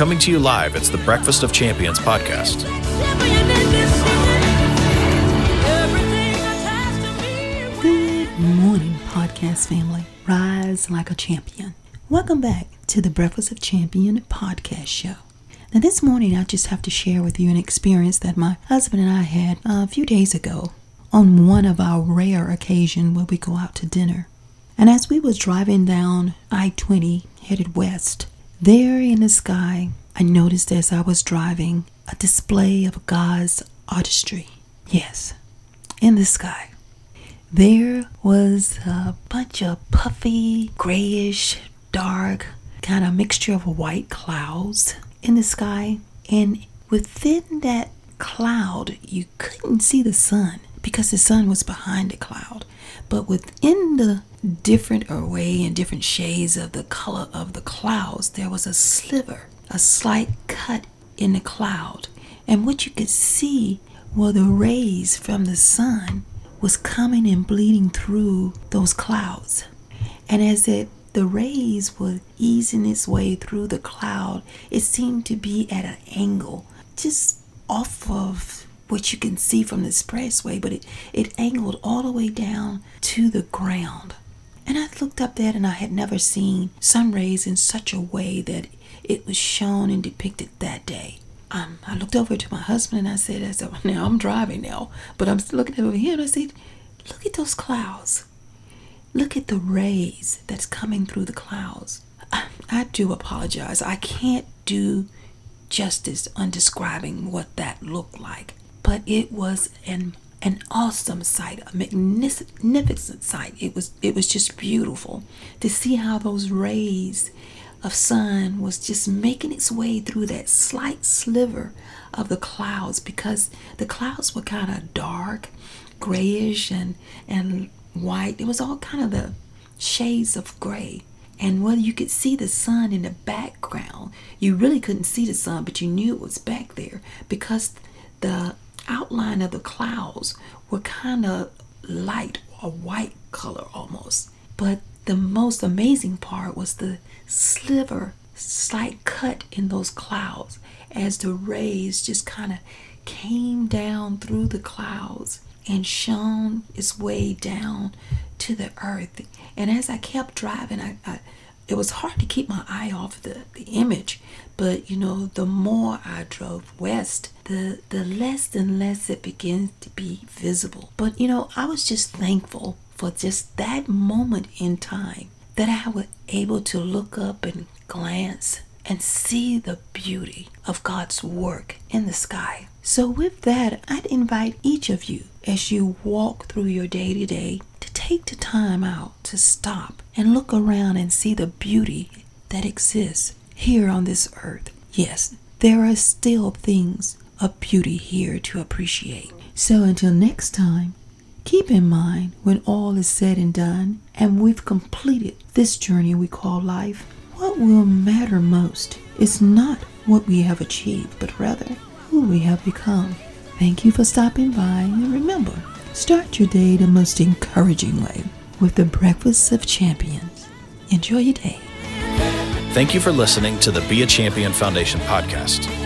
Coming to you live, it's the Breakfast of Champions podcast. Good morning, podcast family. Rise like a champion. Welcome back to the Breakfast of Champion podcast show. Now, this morning, I just have to share with you an experience that my husband and I had a few days ago on one of our rare occasions where we go out to dinner. And as we was driving down I-20 headed west, there in the sky, I noticed as I was driving a display of God's artistry. Yes, in the sky. There was a bunch of puffy, grayish, dark, kind of mixture of white clouds in the sky. And within that cloud, you couldn't see the sun because the sun was behind the cloud. But within the different array and different shades of the color of the clouds, there was a sliver, a slight cut in the cloud. And what you could see were the rays from the sun was coming and bleeding through those clouds. And as it the rays were easing its way through the cloud, it seemed to be at an angle, just off of what you can see from the expressway, but it, it angled all the way down to the ground. And I looked up there and I had never seen sun rays in such a way that it was shown and depicted that day. Um, I looked over to my husband and I said, I said, now I'm driving now, but I'm still looking over here and I said, look at those clouds. Look at the rays that's coming through the clouds. I, I do apologize. I can't do justice on describing what that looked like, but it was an an awesome sight, a magnificent sight. It was it was just beautiful to see how those rays of sun was just making its way through that slight sliver of the clouds because the clouds were kind of dark, grayish and and white. It was all kind of the shades of gray. And whether you could see the sun in the background, you really couldn't see the sun, but you knew it was back there because the outline of the clouds were kind of light or white color almost. But the most amazing part was the sliver, slight cut in those clouds as the rays just kind of came down through the clouds and shone its way down to the earth. And as I kept driving, I, I it was hard to keep my eye off the, the image. But you know, the more I drove west, the the less and less it began to be visible. But you know, I was just thankful for just that moment in time that I was able to look up and glance and see the beauty of God's work in the sky. So, with that, I'd invite each of you as you walk through your day to day to take the time out to stop and look around and see the beauty that exists here on this earth. Yes, there are still things of beauty here to appreciate. So, until next time, Keep in mind when all is said and done and we've completed this journey we call life, what will matter most is not what we have achieved, but rather who we have become. Thank you for stopping by and remember, start your day the most encouraging way with the Breakfast of Champions. Enjoy your day. Thank you for listening to the Be a Champion Foundation podcast.